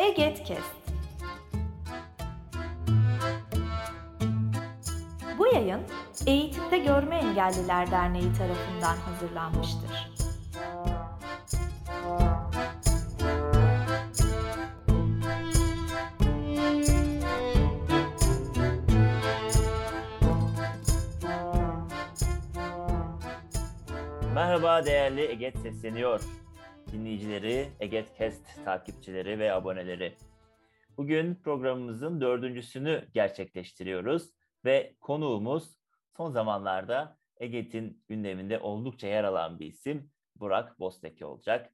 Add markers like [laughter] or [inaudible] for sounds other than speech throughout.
Egetkest. Bu yayın Eğitimde Görme Engelliler Derneği tarafından hazırlanmıştır. Merhaba değerli Eget sesleniyor. Dinleyicileri, Egetkest takipçileri ve aboneleri. Bugün programımızın dördüncüsünü gerçekleştiriyoruz ve konuğumuz son zamanlarda Eget'in gündeminde oldukça yer alan bir isim Burak Bosteki olacak.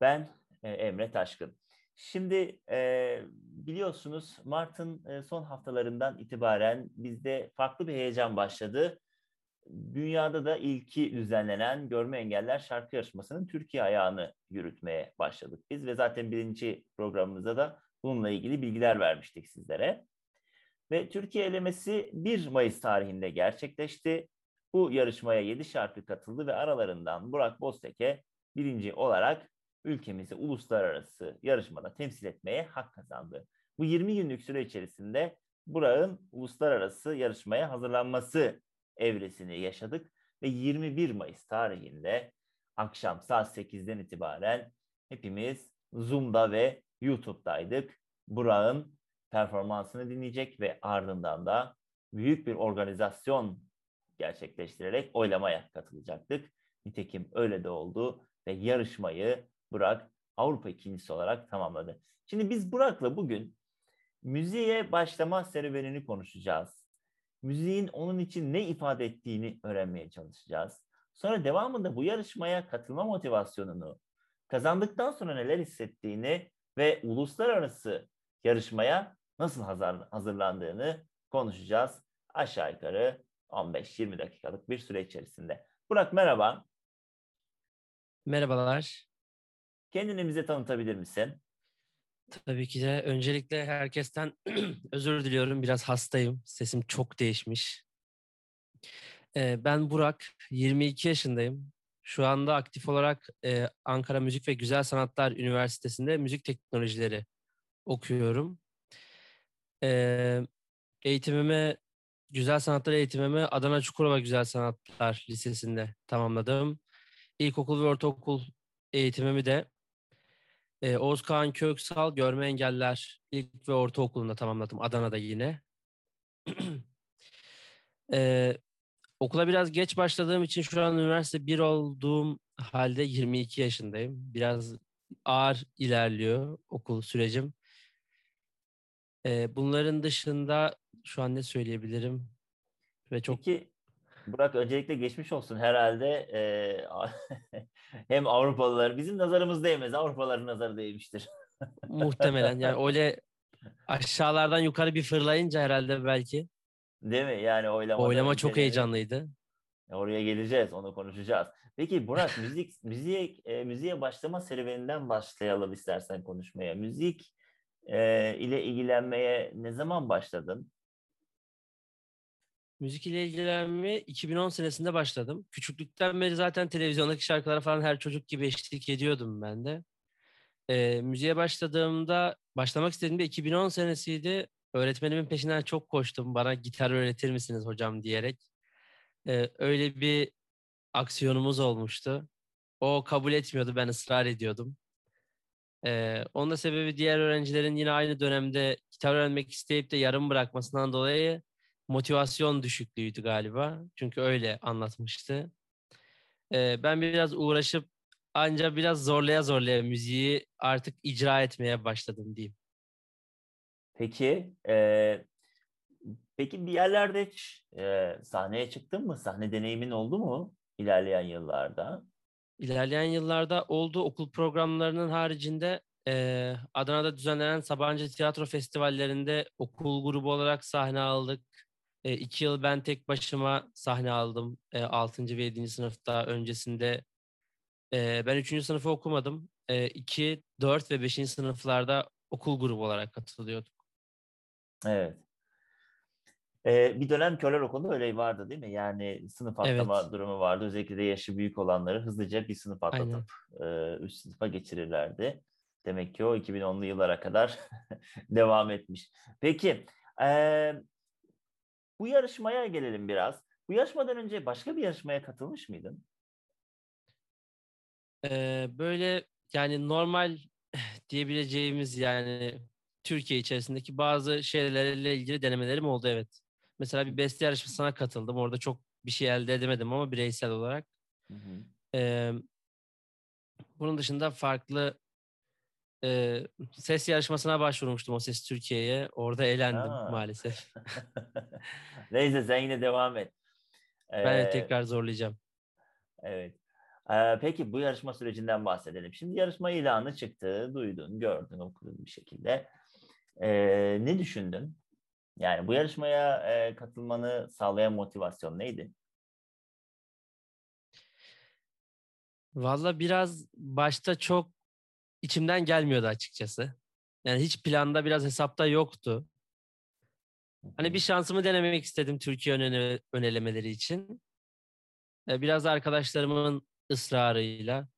Ben e, Emre Taşkın. Şimdi e, biliyorsunuz Mart'ın e, son haftalarından itibaren bizde farklı bir heyecan başladı dünyada da ilki düzenlenen Görme Engeller Şarkı Yarışması'nın Türkiye ayağını yürütmeye başladık biz ve zaten birinci programımızda da bununla ilgili bilgiler vermiştik sizlere. Ve Türkiye elemesi 1 Mayıs tarihinde gerçekleşti. Bu yarışmaya 7 şarkı katıldı ve aralarından Burak Bozteke birinci olarak ülkemizi uluslararası yarışmada temsil etmeye hak kazandı. Bu 20 günlük süre içerisinde Burak'ın uluslararası yarışmaya hazırlanması evresini yaşadık ve 21 Mayıs tarihinde akşam saat 8'den itibaren hepimiz Zoom'da ve YouTube'daydık. Burak'ın performansını dinleyecek ve ardından da büyük bir organizasyon gerçekleştirerek oylamaya katılacaktık. Nitekim öyle de oldu ve yarışmayı Burak Avrupa ikincisi olarak tamamladı. Şimdi biz Burak'la bugün müziğe başlama serüvenini konuşacağız müziğin onun için ne ifade ettiğini öğrenmeye çalışacağız. Sonra devamında bu yarışmaya katılma motivasyonunu, kazandıktan sonra neler hissettiğini ve uluslararası yarışmaya nasıl hazırlandığını konuşacağız. Aşağı yukarı 15-20 dakikalık bir süre içerisinde. Burak merhaba. Merhabalar. Kendini bize tanıtabilir misin? Tabii ki de öncelikle herkesten [clears throat] özür diliyorum. Biraz hastayım. Sesim çok değişmiş. Ee, ben Burak, 22 yaşındayım. Şu anda aktif olarak e, Ankara Müzik ve Güzel Sanatlar Üniversitesi'nde müzik teknolojileri okuyorum. Ee, eğitimimi, güzel sanatlar eğitimimi Adana Çukurova Güzel Sanatlar Lisesi'nde tamamladım. İlkokul ve ortaokul eğitimimi de ee, Oğuz Kağan Köksal Görme Engeller ilk ve ortaokulunda tamamladım. Adana'da yine. [clears throat] ee, okula biraz geç başladığım için şu an üniversite 1 olduğum halde 22 yaşındayım. Biraz ağır ilerliyor okul sürecim. Ee, bunların dışında şu an ne söyleyebilirim? Ve çok Peki Burak öncelikle geçmiş olsun herhalde e, [laughs] hem Avrupalılar bizim nazarımız değmez Avrupalıların nazarı değmiştir. [laughs] Muhtemelen yani öyle aşağılardan yukarı bir fırlayınca herhalde belki. Değil mi? Yani oylama. Oylama çok heyecanlıydı. Oraya geleceğiz, onu konuşacağız. Peki Burak müzik [laughs] müziğe e, müziğe başlama serüveninden başlayalım istersen konuşmaya. Müzik e, ile ilgilenmeye ne zaman başladın? Müzik ile ilgilenmeye 2010 senesinde başladım. Küçüklükten beri zaten televizyondaki şarkılara falan her çocuk gibi eşlik ediyordum ben de. E, müziğe başladığımda, başlamak istediğimde 2010 senesiydi. Öğretmenimin peşinden çok koştum. Bana gitar öğretir misiniz hocam diyerek. E, öyle bir aksiyonumuz olmuştu. O kabul etmiyordu, ben ısrar ediyordum. Ee, onun da sebebi diğer öğrencilerin yine aynı dönemde gitar öğrenmek isteyip de yarım bırakmasından dolayı motivasyon düşüklüğüydü galiba. Çünkü öyle anlatmıştı. Ee, ben biraz uğraşıp ancak biraz zorlaya zorlaya müziği artık icra etmeye başladım diyeyim. Peki, e, peki bir yerlerde hiç e, sahneye çıktın mı? Sahne deneyimin oldu mu ilerleyen yıllarda? İlerleyen yıllarda oldu. Okul programlarının haricinde e, Adana'da düzenlenen Sabancı Tiyatro Festivallerinde okul grubu olarak sahne aldık. E, iki yıl ben tek başıma sahne aldım. E, 6. ve 7. sınıfta öncesinde. E, ben 3. sınıfı okumadım. E, 2, 4 ve 5. sınıflarda okul grubu olarak katılıyorduk. Evet. Ee, bir dönem körler okulunda öyle vardı değil mi? Yani sınıf atlama evet. durumu vardı. Özellikle de yaşı büyük olanları hızlıca bir sınıf atlatıp e, üst sınıfa geçirirlerdi. Demek ki o 2010'lu yıllara kadar [laughs] devam etmiş. Peki e, bu yarışmaya gelelim biraz. Bu yarışmadan önce başka bir yarışmaya katılmış mıydın? Ee, böyle yani normal [laughs] diyebileceğimiz yani Türkiye içerisindeki bazı şeylerle ilgili denemelerim oldu evet. Mesela bir beste yarışmasına katıldım. Orada çok bir şey elde edemedim ama bireysel olarak. Hı hı. Ee, bunun dışında farklı e, ses yarışmasına başvurmuştum o Ses Türkiye'ye. Orada elendim Aa. maalesef. [laughs] Neyse sen yine devam et. Ben de Ee, tekrar zorlayacağım. Evet. Ee, peki bu yarışma sürecinden bahsedelim. Şimdi yarışma ilanı çıktı, duydun, gördün, okudun bir şekilde. Ee, ne düşündün? Yani bu yarışmaya e, katılmanı sağlayan motivasyon neydi? Valla biraz başta çok içimden gelmiyordu açıkçası. Yani hiç planda biraz hesapta yoktu. Hani bir şansımı denemek istedim Türkiye ön önelemeleri için. Ee, Biraz da arkadaşlarımın ısrarıyla.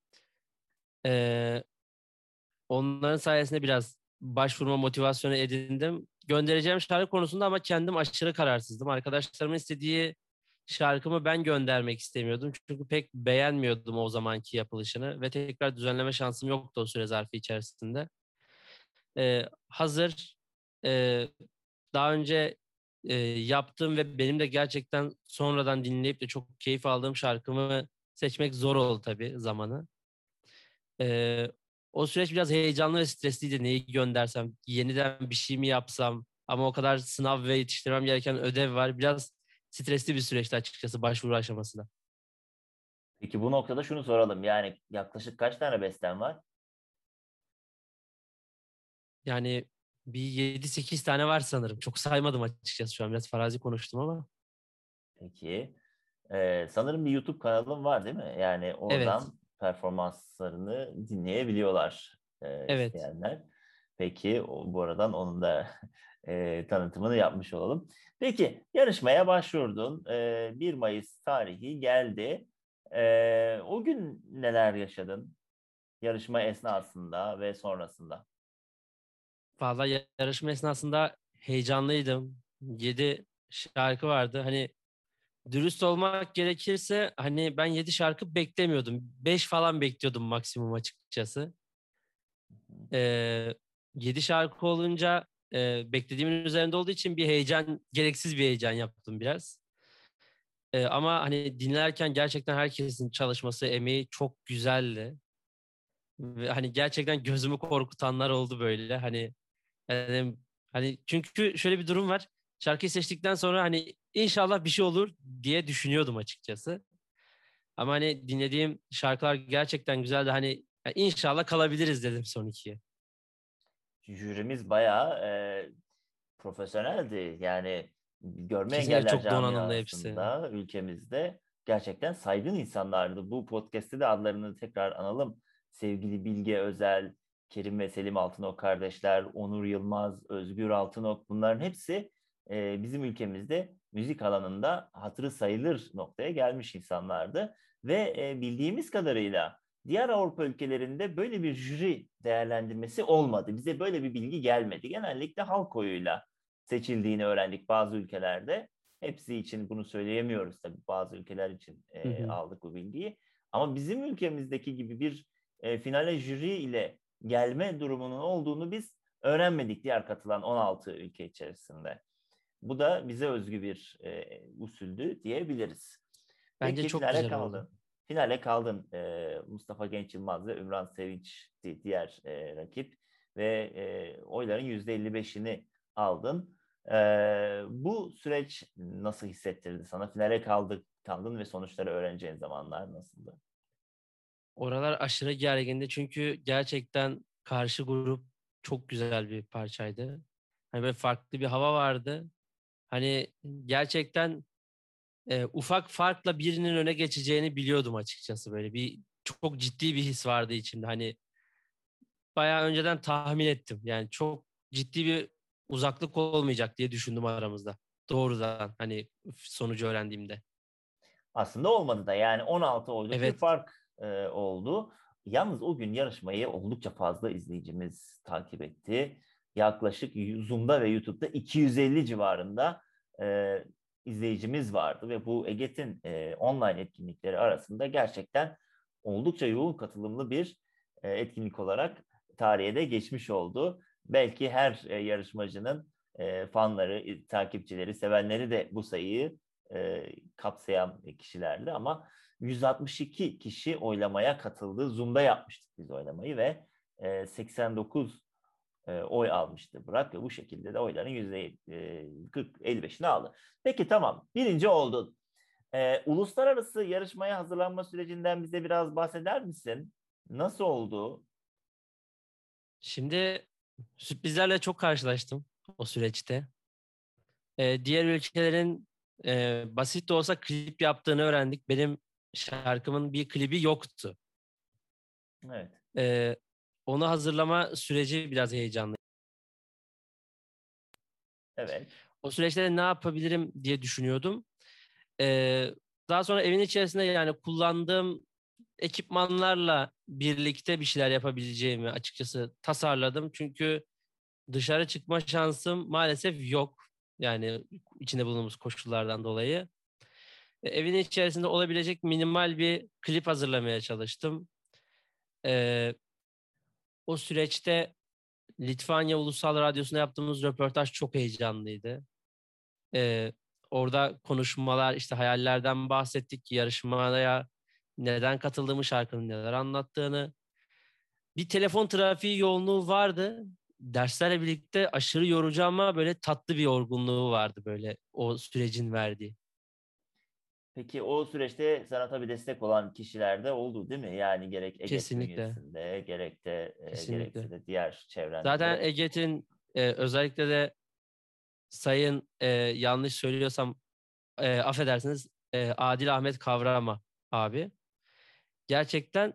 ee, onların sayesinde biraz başvurma motivasyonu edindim. Göndereceğim şarkı konusunda ama kendim aşırı kararsızdım. Arkadaşlarımın istediği şarkımı ben göndermek istemiyordum. Çünkü pek beğenmiyordum o zamanki yapılışını ve tekrar düzenleme şansım yoktu o süre zarfı içerisinde. Ee, hazır ee, daha önce e, yaptığım ve benim de gerçekten sonradan dinleyip de çok keyif aldığım şarkımı seçmek zor oldu tabii zamanı. Ee, o süreç biraz heyecanlı ve stresliydi. Neyi göndersem, yeniden bir şey mi yapsam ama o kadar sınav ve yetiştirmem gereken ödev var. Biraz stresli bir süreçti açıkçası başvuru aşamasında. Peki bu noktada şunu soralım. Yani yaklaşık kaç tane besten var? Yani bir 7-8 tane var sanırım. Çok saymadım açıkçası şu an. Biraz farazi konuştum ama. Peki. Ee, sanırım bir YouTube kanalın var değil mi? Yani oradan performanslarını dinleyebiliyorlar e, Evet. isteyenler. Peki o, bu aradan onun da e, tanıtımını yapmış olalım. Peki yarışmaya başvurdun. E, 1 Mayıs tarihi geldi. E, o gün neler yaşadın? Yarışma esnasında ve sonrasında. Vallahi yarışma esnasında heyecanlıydım. 7 şarkı vardı. Hani dürüst olmak gerekirse hani ben 7 şarkı beklemiyordum. 5 falan bekliyordum maksimum açıkçası. Ee, 7 şarkı olunca e, beklediğimin üzerinde olduğu için bir heyecan, gereksiz bir heyecan yaptım biraz. Ee, ama hani dinlerken gerçekten herkesin çalışması, emeği çok güzeldi. Ve hani gerçekten gözümü korkutanlar oldu böyle. Hani yani, hani çünkü şöyle bir durum var. Şarkıyı seçtikten sonra hani inşallah bir şey olur diye düşünüyordum açıkçası. Ama hani dinlediğim şarkılar gerçekten güzeldi. Hani ya inşallah kalabiliriz dedim son ikiye. Jürimiz bayağı e, profesyoneldi. Yani görme Kesinlikle engeller çok donanımlı hepsi. ülkemizde gerçekten saygın insanlardı. Bu podcast'te de adlarını tekrar analım. Sevgili Bilge Özel, Kerim ve Selim Altınok kardeşler, Onur Yılmaz, Özgür Altınok bunların hepsi e, bizim ülkemizde müzik alanında hatırı sayılır noktaya gelmiş insanlardı. Ve e, bildiğimiz kadarıyla diğer Avrupa ülkelerinde böyle bir jüri değerlendirmesi olmadı. Bize böyle bir bilgi gelmedi. Genellikle halk oyuyla seçildiğini öğrendik bazı ülkelerde. Hepsi için bunu söyleyemiyoruz tabii. Bazı ülkeler için e, Hı hı. aldık bu bilgiyi. Ama bizim ülkemizdeki gibi bir e, finale jüri ile gelme durumunun olduğunu biz öğrenmedik diğer katılan 16 ülke içerisinde. Bu da bize özgü bir e, usuldü diyebiliriz. Bence Peki, çok güzel kaldın. oldu. Finale kaldın. Ee, Mustafa Genç Yılmaz ve Ümran Sevinç di- diğer e, rakip ve e, oyların %55'ini aldın. Ee, bu süreç nasıl hissettirdi sana? Finale kaldık, kaldın ve sonuçları öğreneceğin zamanlar nasıldı? Oralar aşırı gergindi çünkü gerçekten karşı grup çok güzel bir parçaydı. Hani böyle farklı bir hava vardı. Hani gerçekten e, ufak farkla birinin öne geçeceğini biliyordum açıkçası böyle bir çok ciddi bir his vardı içimde. Hani bayağı önceden tahmin ettim. Yani çok ciddi bir uzaklık olmayacak diye düşündüm aramızda. Doğrudan hani sonucu öğrendiğimde. Aslında olmadı da yani 16 oyluk bir Evet. fark e, oldu. yalnız o gün yarışmayı oldukça fazla izleyicimiz takip etti. Yaklaşık Zoom'da ve YouTube'da 250 civarında e, izleyicimiz vardı ve bu Eget'in e, online etkinlikleri arasında gerçekten oldukça yoğun katılımlı bir e, etkinlik olarak tarihe de geçmiş oldu. Belki her e, yarışmacının e, fanları, takipçileri, sevenleri de bu sayıyı e, kapsayan kişilerdi ama 162 kişi oylamaya katıldı. Zoom'da yapmıştık biz oylamayı ve e, 89 e, oy almıştı Burak ve bu şekilde de oyların %40-55'ini aldı. Peki tamam birinci oldun. E, uluslararası yarışmaya hazırlanma sürecinden bize biraz bahseder misin? Nasıl oldu? Şimdi sürprizlerle çok karşılaştım o süreçte. Ee, diğer ülkelerin e, basit de olsa klip yaptığını öğrendik. Benim şarkımın bir klibi yoktu. Evet. Ee, onu hazırlama süreci biraz heyecanlı. Evet. O süreçte ne yapabilirim diye düşünüyordum. Ee, daha sonra evin içerisinde yani kullandığım ekipmanlarla birlikte bir şeyler yapabileceğimi açıkçası tasarladım. Çünkü dışarı çıkma şansım maalesef yok. Yani içinde bulunduğumuz koşullardan dolayı. E, evin içerisinde olabilecek minimal bir klip hazırlamaya çalıştım. Ee, o süreçte Litvanya Ulusal Radyosu'nda yaptığımız röportaj çok heyecanlıydı. Ee, orada konuşmalar, işte hayallerden bahsettik, yarışmaya neden katıldığımı, şarkının neler anlattığını. Bir telefon trafiği yoğunluğu vardı. Derslerle birlikte aşırı yorucu ama böyle tatlı bir yorgunluğu vardı böyle o sürecin verdiği. Peki o süreçte sana tabii destek olan kişiler de oldu değil mi? Yani gerek Ege Kesinlikle. gerek de e, Kesinlikle. gerekse de diğer çevrende. Zaten Eget'in e, özellikle de sayın e, yanlış söylüyorsam e, affedersiniz e, Adil Ahmet Kavrama abi gerçekten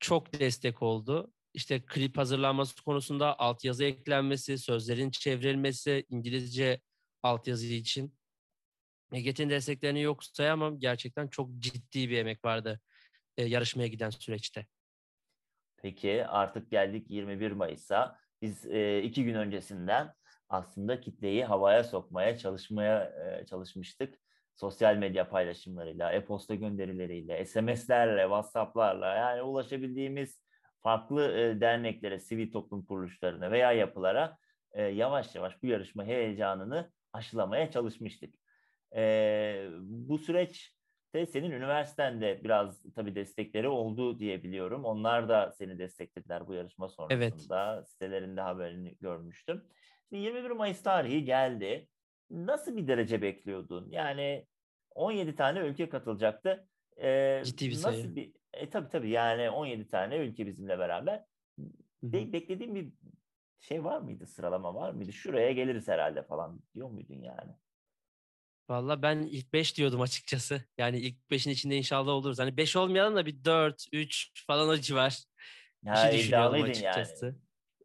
çok destek oldu. İşte klip hazırlanması konusunda altyazı eklenmesi, sözlerin çevrilmesi, İngilizce altyazı için. Eget'in desteklerini yok sayamam. Gerçekten çok ciddi bir emek vardı e, yarışmaya giden süreçte. Peki artık geldik 21 Mayıs'a. Biz e, iki gün öncesinden aslında kitleyi havaya sokmaya çalışmaya e, çalışmıştık. Sosyal medya paylaşımlarıyla, e-posta gönderileriyle, SMS'lerle, WhatsApp'larla yani ulaşabildiğimiz farklı e, derneklere, sivil toplum kuruluşlarına veya yapılara e, yavaş yavaş bu yarışma heyecanını aşılamaya çalışmıştık. E, bu süreç de senin üniversitende biraz tabii destekleri oldu diye biliyorum. Onlar da seni desteklediler bu yarışma sonrasında. Evet. Sitelerinde haberini görmüştüm. Şimdi 21 Mayıs tarihi geldi. Nasıl bir derece bekliyordun? Yani 17 tane ülke katılacaktı. Ee, Ciddi bir nasıl sayı. Bir, e, tabii tabii yani 17 tane ülke bizimle beraber. Be- beklediğin bir şey var mıydı? Sıralama var mıydı? Şuraya geliriz herhalde falan diyor muydun yani? Valla ben ilk 5 diyordum açıkçası. Yani ilk 5'in içinde inşallah oluruz. Hani 5 olmayalım da bir 4, 3 falan o civar. Ya, şey iddialıydın açıkçası. yani.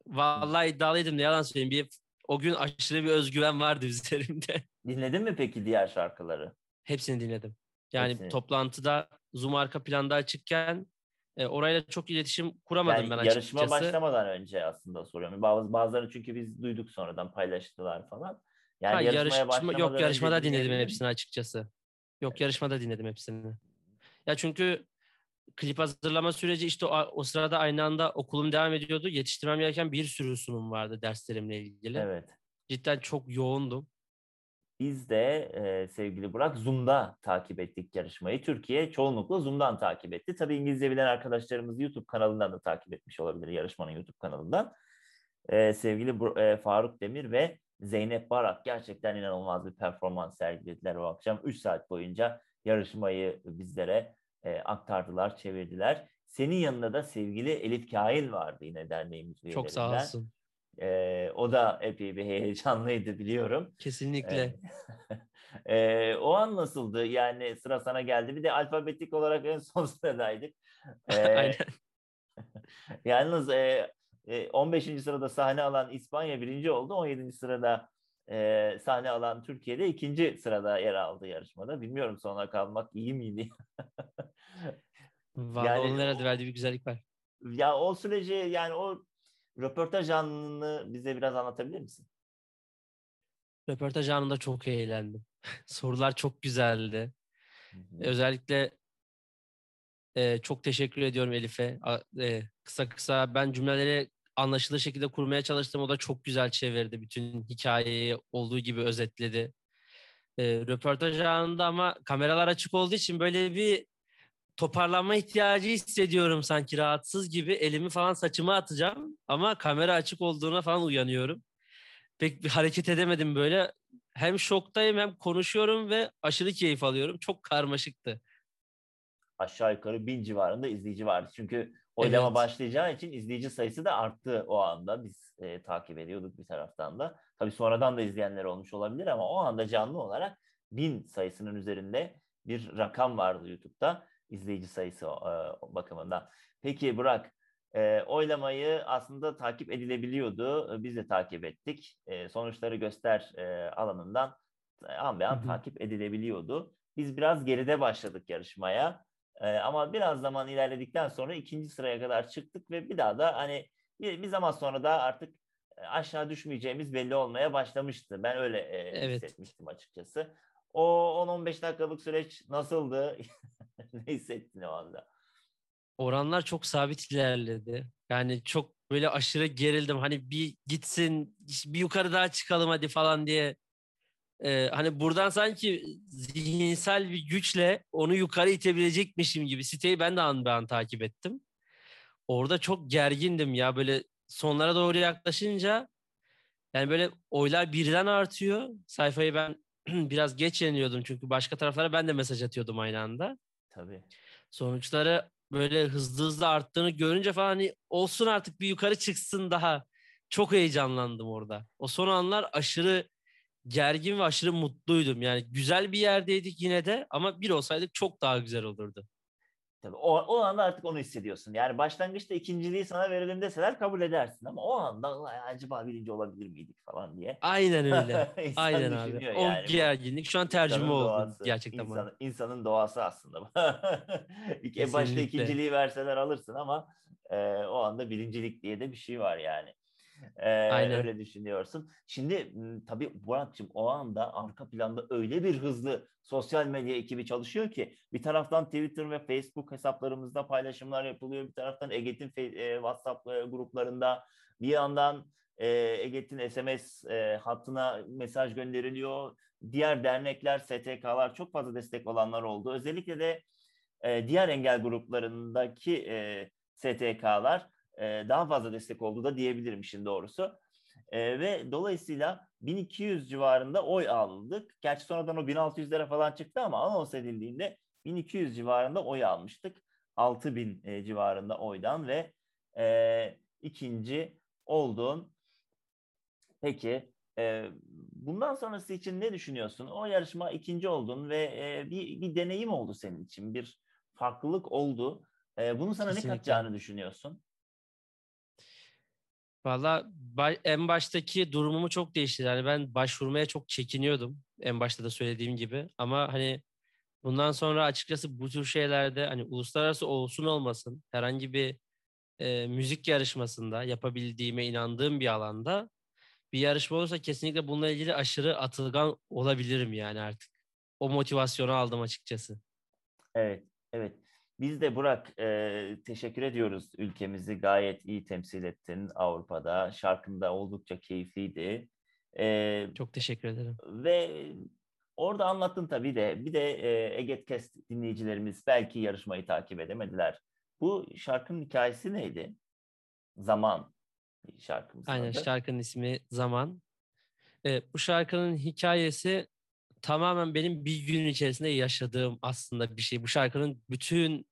Vallahi iddialıydım ne yalan söyleyeyim. Bir, o gün aşırı bir özgüven vardı üzerimde. [laughs] Dinledin mi peki diğer şarkıları? Hepsini dinledim. Yani Hepsini. toplantıda Zoom arka planda açıkken e, orayla çok iletişim kuramadım Yani ben yarışma açıkçası. başlamadan önce aslında soruyorum. Bazı bazıları çünkü biz duyduk sonradan paylaştılar falan. Yani Ha, yarışma, yok yarışmada dinledim mi? hepsini açıkçası. Yok yarışmada dinledim hepsini. Ya çünkü klip hazırlama süreci işte o, o sırada aynı anda okulum devam ediyordu. Yetiştirmem gereken bir sürü sunum vardı derslerimle ilgili. Evet. Cidden çok yoğundum. Biz de e, sevgili Burak Zoom'da takip ettik yarışmayı. Türkiye çoğunlukla Zoom'dan takip etti. Tabii İngilizce bilen arkadaşlarımız YouTube kanalından da takip etmiş olabilir yarışmanın YouTube kanalından. E, sevgili Bur- e, Faruk Demir ve Zeynep Barak gerçekten inanılmaz bir performans sergilediler o akşam. 3 saat boyunca yarışmayı bizlere e, aktardılar, çevirdiler. Senin yanında da sevgili Elif Kail vardı yine derneğimiz üyelerinden. Çok sağ olsun. E, o da epey bir heyecanlıydı biliyorum. Kesinlikle. Ee, [laughs] e, o an nasıldı? Yani sıra sana geldi. Bir de alfabetik olarak en son [laughs] sıradaydık. Ee, [laughs] Aynen. yalnız e, e, 15. sırada sahne alan İspanya birinci oldu. 17. sırada e, sahne alan Türkiye'de ikinci sırada yer aldı yarışmada. Bilmiyorum sonra kalmak iyi miydi? Vallahi Yani onun herhalde o- verdiği bir güzellik var. Ya o süreci yani o röportaj anını bize biraz anlatabilir misin? Röportaj anında çok eğlendim. [laughs] Sorular çok güzeldi. Özellikle e, çok teşekkür ediyorum Elif'e. E, kısa kısa ben cümleleri anlaşılır şekilde kurmaya çalıştım. O da çok güzel çevirdi. Bütün hikayeyi olduğu gibi özetledi. E, röportaj anında ama kameralar açık olduğu için böyle bir toparlanma ihtiyacı hissediyorum sanki rahatsız gibi. Elimi falan saçıma atacağım ama kamera açık olduğuna falan uyanıyorum. Pek bir hareket edemedim böyle. Hem şoktayım hem konuşuyorum ve aşırı keyif alıyorum. Çok karmaşıktı. Aşağı yukarı bin civarında izleyici vardı. Çünkü oylama Evet. başlayacağı için izleyici sayısı da arttı o anda. Biz e, takip ediyorduk bir taraftan da. Tabii sonradan da izleyenler olmuş olabilir ama o anda canlı olarak bin sayısının üzerinde bir rakam vardı YouTube'da izleyici sayısı e, bakımından. Peki Burak, e, oylamayı aslında takip edilebiliyordu. E, Biz de takip ettik. E, sonuçları göster e, alanından e, an be an takip edilebiliyordu. Biz biraz geride başladık yarışmaya. E, ama biraz zaman ilerledikten sonra ikinci sıraya kadar çıktık ve bir daha da hani bir, bir zaman sonra da artık e, aşağı düşmeyeceğimiz belli olmaya başlamıştı. Ben öyle e, Evet. hissetmiştim açıkçası. O 10-15 dakikalık süreç nasıldı? [laughs] ne hissettin o anda? Oranlar çok sabit ilerledi. Yani çok böyle aşırı gerildim. Hani bir gitsin, bir yukarı daha çıkalım hadi falan diye. Ee, hani buradan sanki zihinsel bir güçle onu yukarı itebilecekmişim gibi. Siteyi ben de an be an takip ettim. Orada çok gergindim ya böyle sonlara doğru yaklaşınca yani böyle oylar birden artıyor. Sayfayı ben [clears throat] biraz geç yeniliyordum çünkü başka taraflara ben de mesaj atıyordum aynı anda Tabii. sonuçları böyle hızlı hızlı arttığını görünce falan hani olsun artık bir yukarı çıksın daha. Çok heyecanlandım orada. O son anlar aşırı gergin ve aşırı mutluydum. Yani güzel bir yerdeydik yine de ama bir olsaydık çok daha güzel olurdu. Tabii o, o anda artık onu hissediyorsun. Yani başlangıçta ikinciliği sana verelim deseler kabul edersin ama o anda "Ulan acaba birinci olabilir miydik falan diye. Aynen öyle. [laughs] Aynen abi. O yani gerginlik şu an tercüme oldu doğası, gerçekten bana. insan- insanın doğası aslında. [laughs] İlk başta ikinciliği verseler alırsın ama e, o anda birincilik diye de bir şey var yani. [laughs] Aynen. Öyle düşünüyorsun. Şimdi tabii Burak'cığım o anda arka planda öyle bir hızlı sosyal medya ekibi çalışıyor ki bir taraftan Twitter ve Facebook hesaplarımızda paylaşımlar yapılıyor. Bir taraftan Eget'in WhatsApp gruplarında bir yandan e, Eget'in SMS e, hattına mesaj gönderiliyor. Diğer dernekler, STK'lar çok fazla destek olanlar oldu. Özellikle de e, diğer engel gruplarındaki e, STK'lar e, daha fazla destek oldu da diyebilirim işin doğrusu. E, ve dolayısıyla 1200 civarında oy aldık. Gerçi sonradan o 1600'lere falan çıktı ama anons edildiğinde 1200 civarında oy almıştık. 6000 e, civarında oydan ve e, ikinci oldun. Peki e, bundan sonrası için ne düşünüyorsun? O yarışma ikinci oldun ve e, bir, bir deneyim oldu senin için. Bir farklılık oldu. E, bunun sana Kesinlikle. ne katacağını düşünüyorsun? Valla en baştaki durumumu çok değişti. Yani ben başvurmaya çok çekiniyordum. En başta da söylediğim gibi. Ama hani bundan sonra açıkçası bu tür şeylerde hani uluslararası olsun olmasın herhangi bir e, müzik yarışmasında yapabildiğime inandığım bir alanda bir yarışma olursa kesinlikle bununla ilgili aşırı atılgan olabilirim yani artık. O motivasyonu aldım açıkçası. Evet, evet. Biz de Burak e, teşekkür ediyoruz. Ülkemizi gayet iyi temsil ettin Avrupa'da. Şarkın da oldukça keyifliydi. E, Çok teşekkür ederim. ve orada anlattın tabii de bir de e, Egetkest dinleyicilerimiz belki yarışmayı takip edemediler. Bu şarkının hikayesi neydi? Zaman şarkımızın Aynen adı. şarkının ismi Zaman. Ee, bu şarkının hikayesi tamamen benim bir gün içerisinde yaşadığım aslında bir şey. Bu şarkının bütün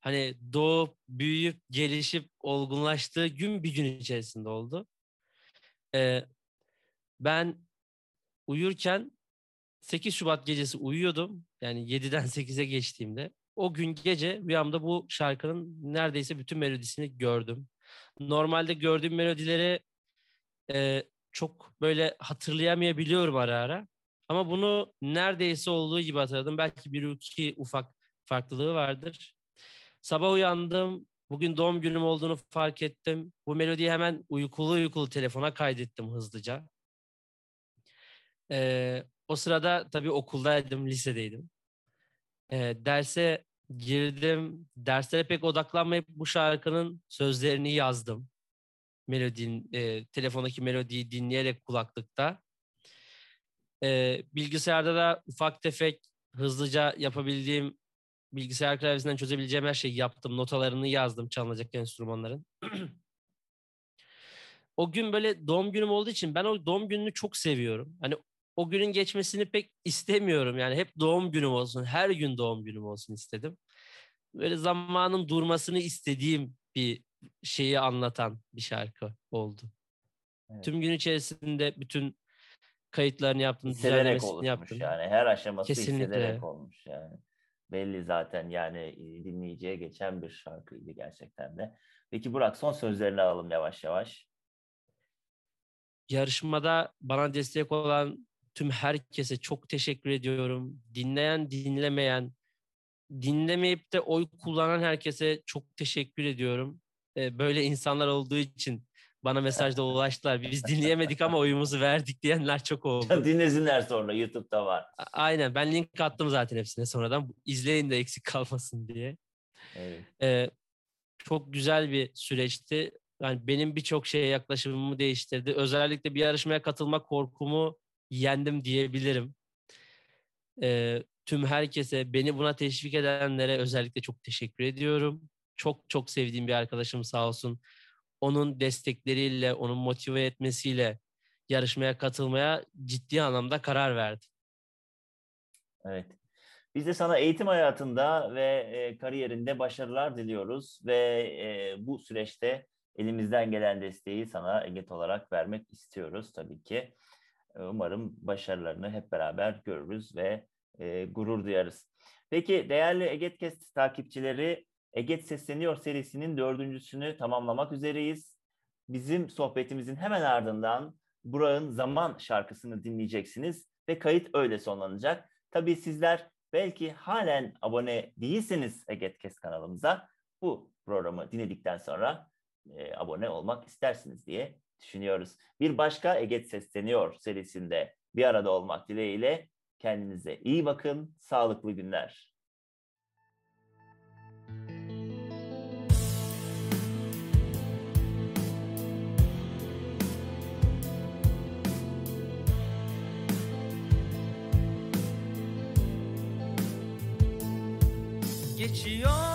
hani doğup, büyüyüp, gelişip, olgunlaştığı gün bir gün içerisinde oldu. Ee, ben uyurken 8 Şubat gecesi uyuyordum. Yani 7'den 8'e geçtiğimde. O gün gece rüyamda bu şarkının neredeyse bütün melodisini gördüm. Normalde gördüğüm melodileri e, çok böyle hatırlayamayabiliyorum ara ara. Ama bunu neredeyse olduğu gibi hatırladım. Belki bir iki ufak farklılığı vardır. Sabah uyandım. Bugün doğum günüm olduğunu fark ettim. Bu melodiyi hemen uykulu uykulu telefona kaydettim hızlıca. Ee, o sırada tabii okuldaydım, lisedeydim. Ee, derse girdim. Derslere pek odaklanmayıp bu şarkının sözlerini yazdım. Melodinin, e, telefondaki melodiyi dinleyerek kulaklıkta. Ee, bilgisayarda da ufak tefek hızlıca yapabildiğim bilgisayar klavyesinden çözebileceğim her şeyi yaptım. Notalarını yazdım çalınacak enstrümanların. [clears throat] o gün böyle doğum günüm olduğu için ben o doğum gününü çok seviyorum. Hani o günün geçmesini pek istemiyorum. Yani hep doğum günüm olsun, her gün doğum günüm olsun istedim. Böyle zamanın durmasını istediğim bir şeyi anlatan bir şarkı oldu. Evet. Tüm gün içerisinde bütün kayıtlarını yaptım, hissederek oluşmuş yaptım. yani. Her aşaması Kesinlikle. hissederek olmuş yani. Belli zaten yani dinleyiciye geçen bir şarkıydı gerçekten de. Peki Burak son sözlerini alalım yavaş yavaş. Yarışmada bana destek olan tüm herkese çok teşekkür ediyorum. Dinleyen, dinlemeyen, dinlemeyip de oy kullanan herkese çok teşekkür ediyorum. Böyle insanlar olduğu için bana mesajda ulaştılar. Biz [laughs] dinleyemedik ama oyumuzu verdik diyenler çok oldu. Dinlesinler sonra YouTube'da var. Aynen ben link attım zaten hepsine sonradan. İzleyin de eksik kalmasın diye. Evet. Ee, çok güzel bir süreçti. Yani benim birçok şeye yaklaşımımı değiştirdi. Özellikle bir yarışmaya katılma korkumu yendim diyebilirim. Ee, tüm herkese, beni buna teşvik edenlere özellikle çok teşekkür ediyorum. Çok çok sevdiğim bir arkadaşım sağ olsun onun destekleriyle, onun motive etmesiyle yarışmaya katılmaya ciddi anlamda karar verdim. Evet. Biz de sana eğitim hayatında ve e, kariyerinde başarılar diliyoruz ve e, bu süreçte elimizden gelen desteği sana eget olarak vermek istiyoruz tabii ki. Umarım başarılarını hep beraber görürüz ve e, gurur duyarız. Peki değerli Egetkest takipçileri Eget Sesleniyor serisinin dördüncüsünü tamamlamak üzereyiz. Bizim sohbetimizin hemen ardından Burak'ın Zaman şarkısını dinleyeceksiniz ve kayıt öyle sonlanacak. Tabii sizler belki halen abone değilseniz Egetkes kanalımıza bu programı dinledikten sonra e, abone olmak istersiniz diye düşünüyoruz. Bir başka Eget Sesleniyor serisinde bir arada olmak dileğiyle kendinize iyi bakın, sağlıklı günler. she on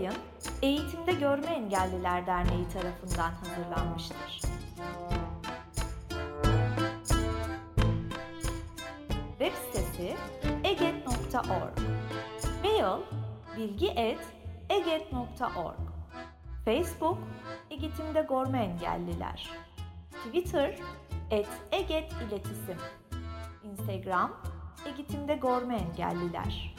yayın Eğitimde Görme Engelliler Derneği tarafından hazırlanmıştır. Web sitesi eget.org Mail bilgi.eget.org Facebook Egetimde Görme Engelliler. Twitter et Eget İletisim. Instagram Egetimde Görme Engelliler.